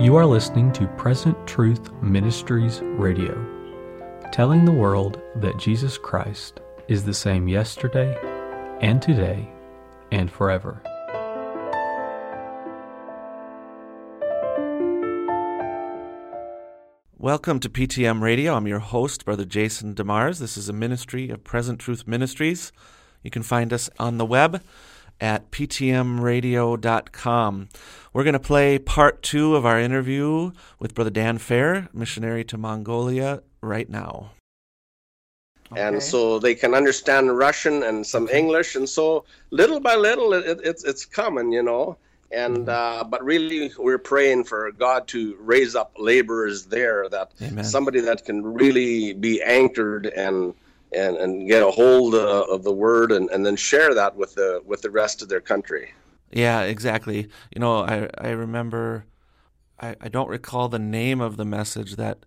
You are listening to Present Truth Ministries Radio, telling the world that Jesus Christ is the same yesterday and today and forever. Welcome to PTM Radio. I'm your host, Brother Jason DeMars. This is a ministry of Present Truth Ministries. You can find us on the web at ptmradio.com. We're going to play part two of our interview with Brother Dan Fair, missionary to Mongolia, right now. And so they can understand Russian and some English, and so little by little, it, it's it's coming, you know. And uh, but really, we're praying for God to raise up laborers there, that Amen. somebody that can really be anchored and and, and get a hold uh, of the word, and, and then share that with the with the rest of their country. Yeah, exactly. You know, I I remember, I, I don't recall the name of the message that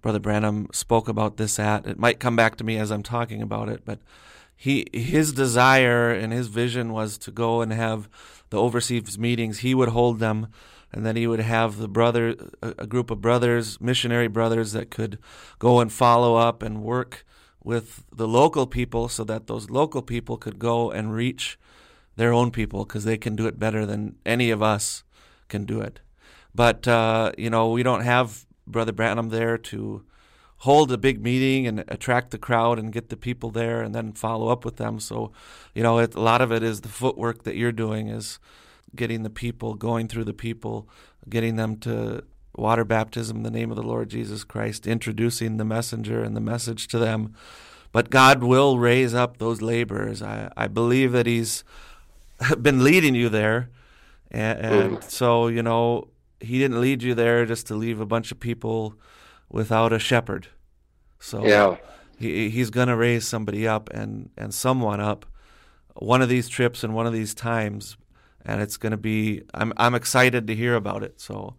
Brother Branham spoke about this at. It might come back to me as I'm talking about it, but he his desire and his vision was to go and have the overseas meetings. He would hold them, and then he would have the brother a, a group of brothers, missionary brothers, that could go and follow up and work with the local people, so that those local people could go and reach their own people because they can do it better than any of us can do it. But uh, you know, we don't have Brother Branham there to hold a big meeting and attract the crowd and get the people there and then follow up with them. So, you know, it, a lot of it is the footwork that you're doing is getting the people, going through the people, getting them to water baptism in the name of the Lord Jesus Christ, introducing the messenger and the message to them. But God will raise up those laborers. I, I believe that He's been leading you there. And, and so, you know, He didn't lead you there just to leave a bunch of people without a shepherd. So Yeah. he, he's going to raise somebody up and, and someone up one of these trips and one of these times. And it's going to be, I'm, I'm excited to hear about it. So,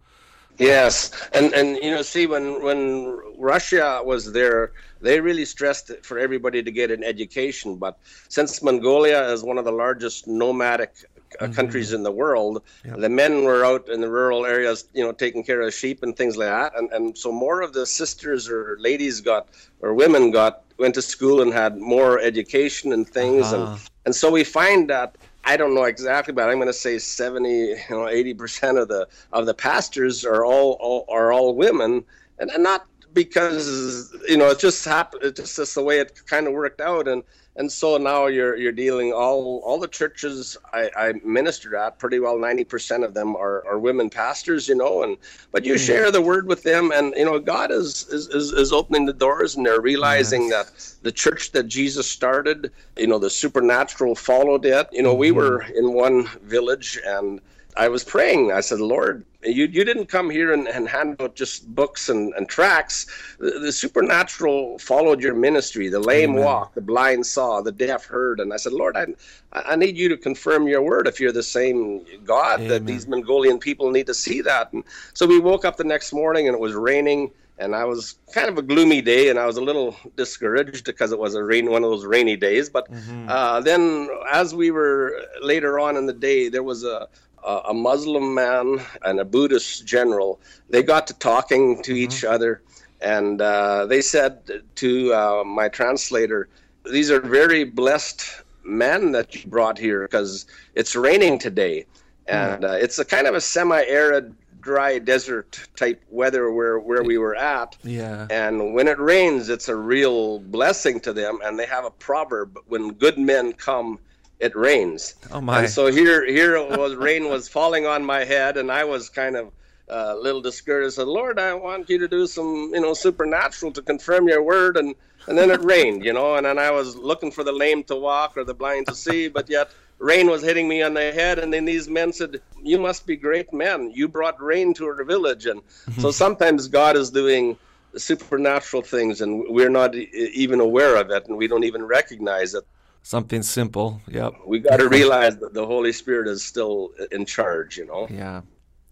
Yes, and and you know, see, when when Russia was there, they really stressed for everybody to get an education. But since Mongolia is one of the largest nomadic uh, countries in the world, the men were out in the rural areas, you know, taking care of sheep and things like that. And and so more of the sisters or ladies got or women got went to school and had more education and things. Uh-huh. And and so we find that I don't know exactly, but I'm going to say 70, you know, 80 percent of the of the pastors are all, all are all women, and, and not because you know it just happened. It's just, the way it kind of worked out, and and so now you're you're dealing all all the churches I, I ministered at pretty well 90 percent of them are, are women pastors, you know, and but you hmm. share the word with them, and you know God is is, is, is opening the doors, and they're realizing that the church that Jesus started, you know, the supernatural followed it. You know, we mm-hmm. were in one village and I was praying. I said, Lord, you, you didn't come here and, and hand out just books and, and tracts. The, the supernatural followed your ministry. The lame walked, the blind saw, the deaf heard. And I said, Lord, I, I need you to confirm your word if you're the same God that these Mongolian people need to see that. And so we woke up the next morning and it was raining and I was kind of a gloomy day, and I was a little discouraged because it was a rain, one of those rainy days. But uh, then, as we were later on in the day, there was a a a Muslim man and a Buddhist general. They got to talking to each other, and uh, they said to uh, my translator, "These are very blessed men that you brought here because it's raining today, and uh, it's a kind of a semi-arid." dry desert type weather where, where we were at yeah. and when it rains, it's a real blessing to them. And they have a proverb: "When good men come, it rains." Oh, my. And so here, here it was rain was falling on my head, and I was kind of uh, a little discouraged. I said, "Lord, I want you to do some, you know, supernatural to confirm your word." And and then it rained, you know, and then I was looking for the lame to walk or the blind to see, but yet rain was hitting me on the head. And then these men said, "You must be great men. You brought rain to our village." And so sometimes God is doing supernatural things and we're not even aware of it and we don't even recognize it Something simple. Yep. we got to realize that the holy spirit is still in charge you know Yeah.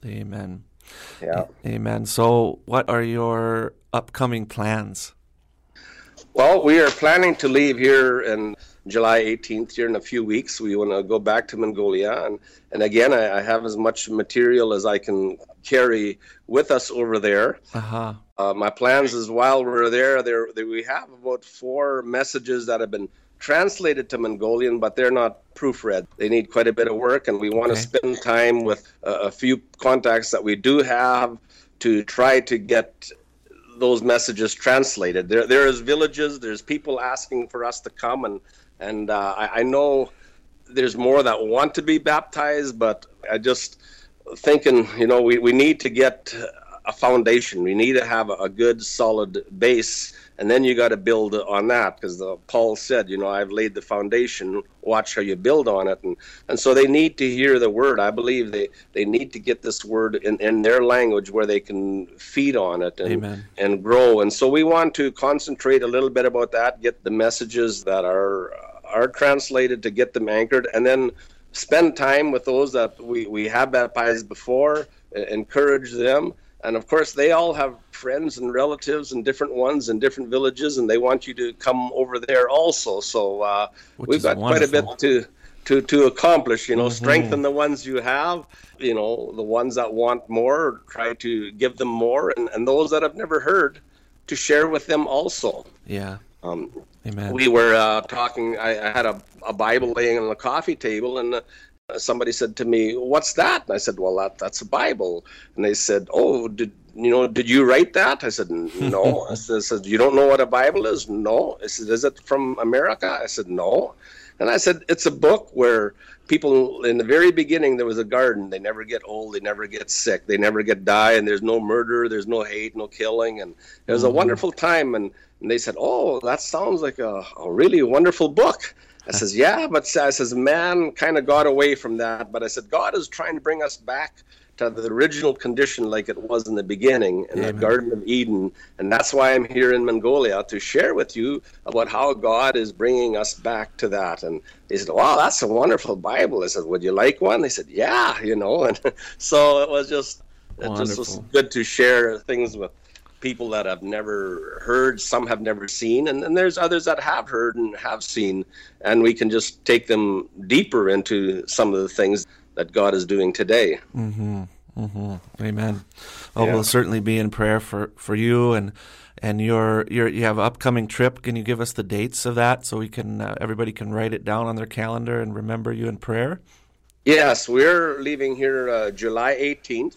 Amen. yeah Amen. So, what are your upcoming plans? Well, we are planning to leave here in July 18th, here in a few weeks. We want to go back to Mongolia. And, and again, I, I have as much material as I can carry with us over there. Uh-huh. Uh, my plans is while we're there, there, there, we have about four messages that have been translated to Mongolian, but they're not proofread. They need quite a bit of work, and we want Okay. to spend time with a, a few contacts that we do have to try to get those messages translated. There, there is villages. There's people asking for us to come, and and uh, I, I know there's more that want to be baptized, but I just thinking, you know, we, we need to get a foundation. We need to have a, good, solid base, and then you got to build on that. Because Paul said, you know, I've laid the foundation. Watch how you build on it, and and so they need to hear the word. I believe they they need to get this word in, in their language where they can feed on it and Amen. and grow. And so we want to concentrate a little bit about that. Get the messages that are are translated to get them anchored, and then spend time with those that we, we have baptized before, encourage them. And of course, they all have friends and relatives and different ones in different villages, and they want you to come over there also. So uh, we've got quite a bit to, to, to accomplish. You know, strengthen the ones you have, you know, the ones that want more, try to give them more, and, and those that have never heard, to share with them also. Yeah. Um, Amen. we were uh, talking. I, I had a, a Bible laying on the coffee table, and uh, somebody said to me, "What's that?" And I said, "Well, that that's a Bible." And they said, "Oh, did you know? Did you write that?" I said, "No." I said, "You don't know what a Bible is?" No. I said, "Is it from America?" I said, "No." And I said, "It's a book where." People in the very beginning, there was a garden. They never get old. They never get sick. They never get die. And there's no murder. There's no hate. No killing. And it was a mm-hmm. wonderful time. And and they said, "Oh, that sounds like a, a really wonderful book." I says, "Yeah, but I says man kind of got away from that." But I said, "God is trying to bring us back to the original condition like it was in the beginning in the. Garden of Eden, and that's why I'm here in Mongolia to share with you about how God is bringing us back to that." And they said, "Wow, that's a wonderful Bible." I said, "Would you like one?" They said, "Yeah," you know, and so it was just it just was good to share things with people that have never heard, some have never seen, and then there's others that have heard and have seen, and we can just take them deeper into some of the things that God is doing today. Mm-hmm. Mm-hmm. Amen. Oh, Yeah. we'll certainly be in prayer for, for you and and your your you have an upcoming trip. Can you give us the dates of that so we can uh, everybody can write it down on their calendar and remember you in prayer? Yes, we're leaving here uh, July 18th,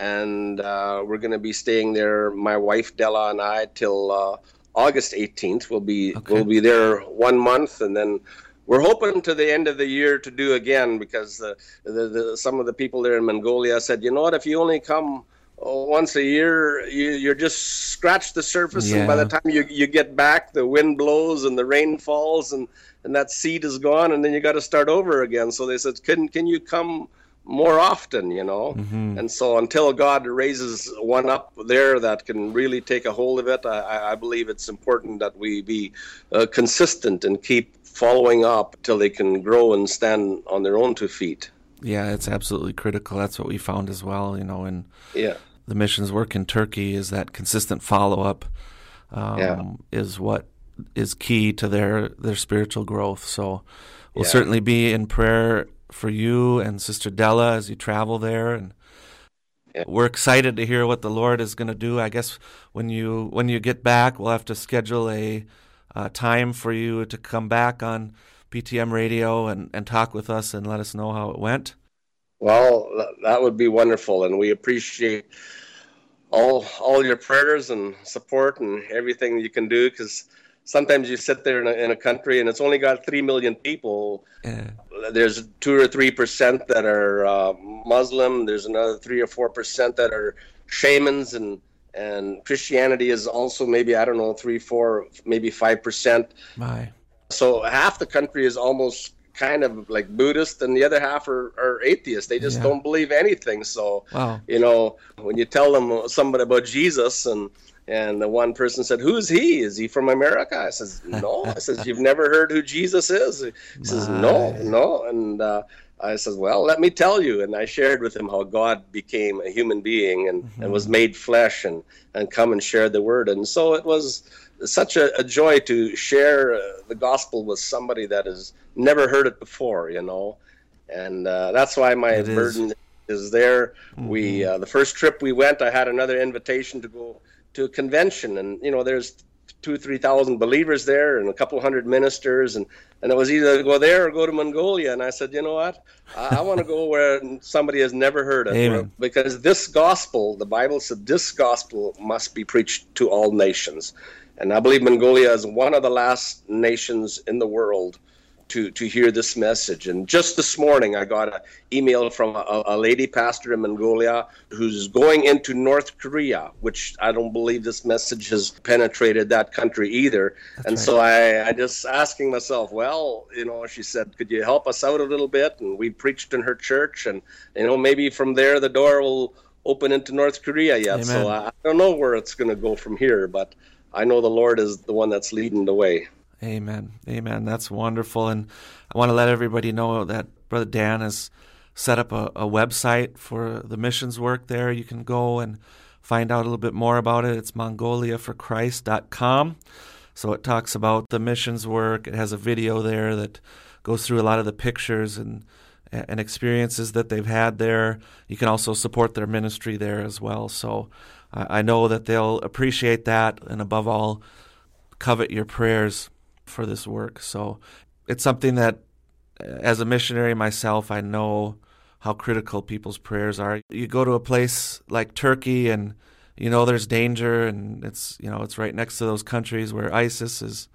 and uh, we're going to be staying there. My wife Della and I till uh, August 18th. We'll be Okay. we'll be there one month, and then we're hoping to the end of the year to do again because uh, the, the, some of the people there in Mongolia said, you know what, if you only come. oh, Once a year, you you're just scratch the surface, and by the time you you get back, the wind blows and the rain falls, and and that seed is gone, and then you got to start over again. So they said, "Can can you come more often?" You know. Mm-hmm. And so until God raises one up there that can really take a hold of it, I- I, believe it's important that we be uh, consistent and keep following up till they can grow and stand on their own two feet. Yeah, it's absolutely critical. That's what we found as well. You know, in Yeah. the missions work in Turkey is that consistent follow up um, Yeah. is what is key to their their spiritual growth. So we'll Yeah. certainly be in prayer for you and Sister Della as you travel there and Yeah. we're excited to hear what the Lord is going to do. I guess when you when you get back, we'll have to schedule a uh, time for you to come back on PTM radio and, and talk with us and let us know how it went. Well, that would be wonderful, and we appreciate all all your prayers and support and everything you can do. Because sometimes you sit there in a, in a country and it's only got three million people. Yeah. There's two or three percent that are uh, Muslim. There's another three or four percent that are shamans, and and Christianity is also maybe I don't know three, four, maybe five percent. My. So half the country is almost kind of like Buddhist, and the other half are, are atheists. They just Yeah. don't believe anything. So Wow. you know, when you tell them somebody about Jesus, and and the one person said, "Who's he? Is he from America?" I says, "No." I says, "You've never heard who Jesus is?" He says, "No, My. no." And uh, I says, "Well, let me tell you." And I shared with him how God became a human being and, and was made flesh and and come and shared the word. And so it was such a, a joy to share uh, the gospel with somebody that has never heard it before, you know. And uh, that's why my It is. burden is there. We uh, the first trip we went, I had another invitation to go to a convention, and you know, there's two, three thousand believers there, and a couple hundred ministers, and and it was either go there or go to Mongolia. And I said, you know what, I, I want to go where somebody has never heard of. Amen. because this gospel, the Bible said, this gospel must be preached to all nations, and I believe Mongolia is one of the last nations in the world to to hear this message. And just this morning, I got an email from a, a lady pastor in Mongolia who's going into North Korea, which I don't believe this message has penetrated that country either. and right. so I, I just asking myself, well, you know, she said, could you help us out a little bit? And we preached in her church, and you know, maybe from there the door will open into North Korea yet. So I, I don't know where it's going to go from here, but I know the Lord is the one that's leading the way. Amen. Amen. That's wonderful. And I want to let everybody know that Brother Dan has set up a, a website for the missions work there. You can go and find out a little bit more about it. It's mongoliaforchrist.com. So it talks about the missions work. It has a video there that goes through a lot of the pictures and and experiences that they've had there. You can also support their ministry there as well. So I I know that they'll appreciate that, and above all, covet your prayers for this work. So it's something that, uh, as a missionary myself, I know how critical people's prayers are. You go to a place like Turkey and you know there's danger and it's you know it's right next to those countries where ISIS is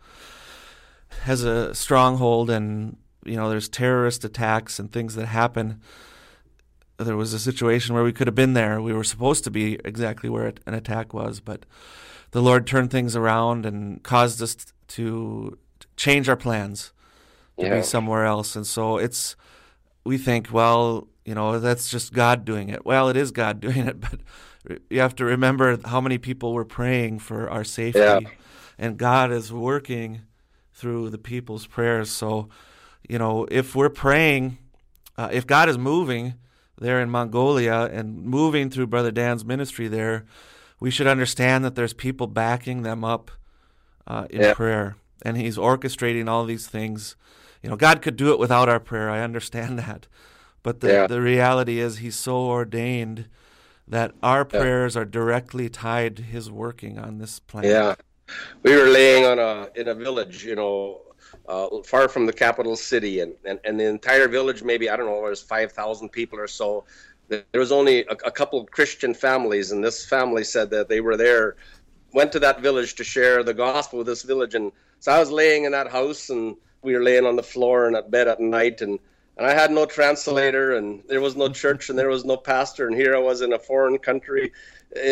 has a stronghold and you know there's terrorist attacks and things that happen. There was a situation where we could have been there. We were supposed to be exactly where an attack was, but the Lord turned things around and caused us to change our plans to Yeah. be somewhere else. And so it's, we think, well, you know, that's just God doing it. Well, it is God doing it, but you have to remember how many people were praying for our safety. Yeah. And God is working through the people's prayers. So, you know, if we're praying, uh, if God is moving there in Mongolia and moving through Brother Dan's ministry there, we should understand that there's people backing them up uh, in Yeah. prayer, and He's orchestrating all these things. You know, God could do it without our prayer. I understand that, but the Yeah. the reality is He's so ordained that our prayers are directly tied to His working on this planet. Yeah, we were laying on a in a village, you know, uh, far from the capital city, and, and and the entire village, maybe I don't know, there's five thousand people or so. There was only a, a couple of Christian families, and this family said that they were there, went to that village to share the gospel with this village, and so I was laying in that house, and we were laying on the floor and at bed at night, and and I had no translator, and there was no church, and there was no pastor, and here I was in a foreign country,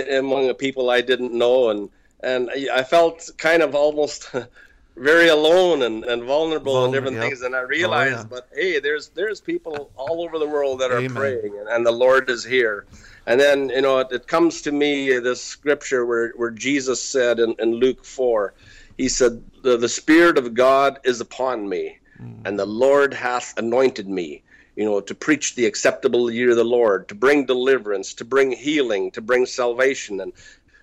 among the people I didn't know, and and I felt kind of almost very alone and, and vulnerable and different yep. things. And I realized, yeah. but hey, there's there's people all over the world that are Amen. praying, and, and the Lord is here. And then you know it, it comes to me uh, this scripture where where Jesus said in, in Luke four, he said, the, "The Spirit of God is upon me, hmm. and the Lord hath anointed me." You know, to preach the acceptable year of the Lord, to bring deliverance, to bring healing, to bring salvation, and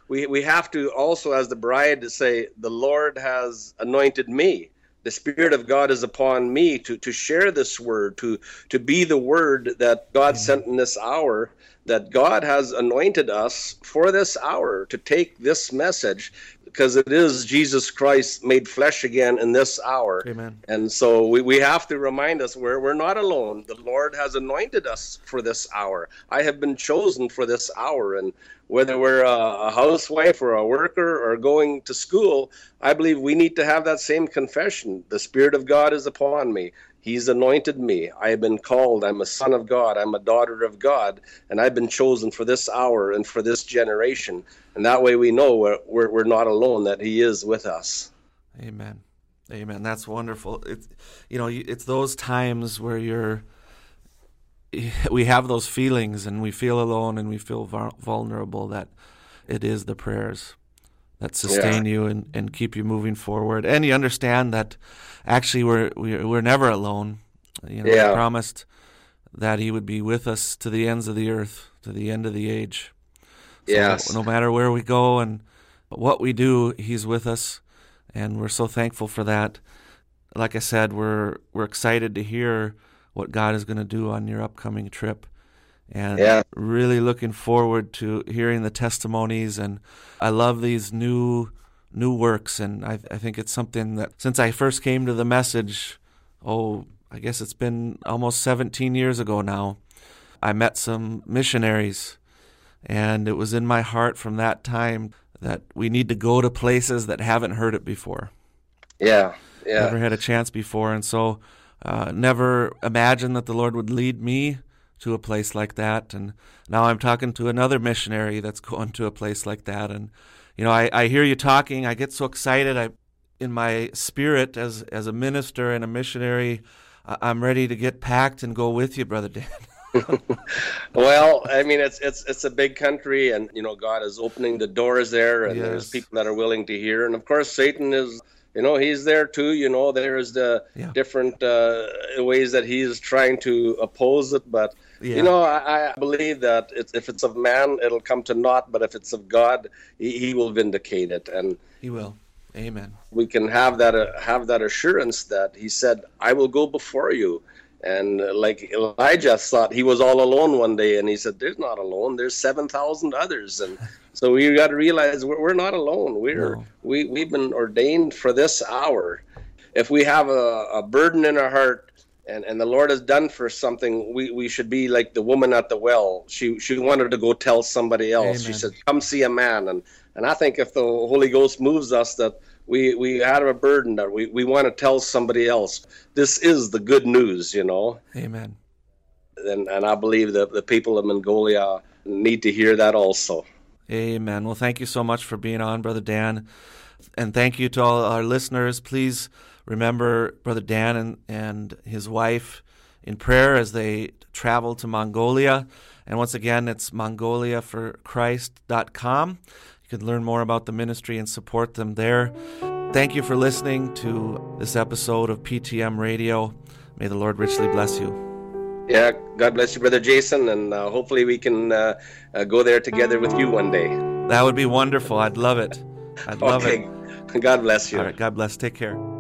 we we have to also as the bride to say the lord has anointed me. The spirit of god is upon me to to share this word to to be the word that god hmm. sent in this hour that god has anointed us for this hour to take this message because it is jesus christ made flesh again in this hour Amen. and so we, we have to remind us we're, we're not alone. The Lord has anointed us for this hour. I have been chosen for this hour. And whether we're a, a housewife or a worker or going to school, I believe we need to have that same confession. The Spirit of God is upon me. He's anointed me. I have been called. I'm a son of God. I'm a daughter of God. And I've been chosen for this hour and for this generation. And that way we know we're, we're, we're not alone, that He is with us. Amen. Amen. That's wonderful. It's you know, it's those times where you're we have those feelings and we feel alone and we feel vulnerable that it is the prayers that sustain you and, and keep you moving forward. And you understand that actually we're we're, we're never alone. You know, Yeah. he promised that he would be with us to the ends of the earth, to the end of the age. So Yes. no matter where we go and what we do, he's with us. and we're so thankful for that. Like I said, we're we're excited to hear what God is going to do on your upcoming trip, and Yeah. really looking forward to hearing the testimonies. And I love these new new works, and I, I think it's something that since I first came to the message, oh, I guess it's been almost 17 years ago now. I met some missionaries, and it was in my heart from that time that we need to go to places that haven't heard it before, Yeah, yeah, never had a chance before, and so uh, never imagined that the Lord would lead me to a place like that. And now I'm talking to another missionary that's going to a place like that, and you know, I, I hear you talking, I get so excited. I, in my spirit as as a minister and a missionary, I'm ready to get packed and go with you, brother Dan. Well, I mean, it's it's it's a big country, and you know, God is opening the doors there, and there's people that are willing to hear, and of course, Satan is. You know, he's there too. You know, there's the Yeah. different uh, ways that he's trying to oppose it, but Yeah. you know, I, I believe that it's, if it's of man, it'll come to naught. But if it's of God, he, he will vindicate it, and He will. Amen. we can have that uh, have that assurance that he said, "I will go before you." And uh, like Elijah thought he was all alone one day, and he said, "There's not alone. There's seven thousand others." And so we got to realize we're, we're not alone. We're No. we we've been ordained for this hour. If we have a, a burden in our heart, and, and the Lord has done for something, we, we should be like the woman at the well. She she wanted to go tell somebody else. She said, "Come see a man." And and I think if the Holy Ghost moves us, that we we have a burden that we, we want to tell somebody else. This is the good news, you know. Amen. And and I believe that the people of Mongolia need to hear that also. Amen. Well, thank you so much for being on, Brother Dan. And thank you to all our listeners. Please remember Brother Dan and, and his wife in prayer as they travel to Mongolia. And once again, it's mongoliaforchrist.com. You can learn more about the ministry and support them there. Thank you for listening to this episode of PTM Radio. May the Lord richly bless you. Yeah, God bless you, brother Jason, and uh, hopefully we can uh, uh, go there together with you one day. That would be wonderful. I'd love it. I'd love okay, it. God bless you. All right. God bless. Take care.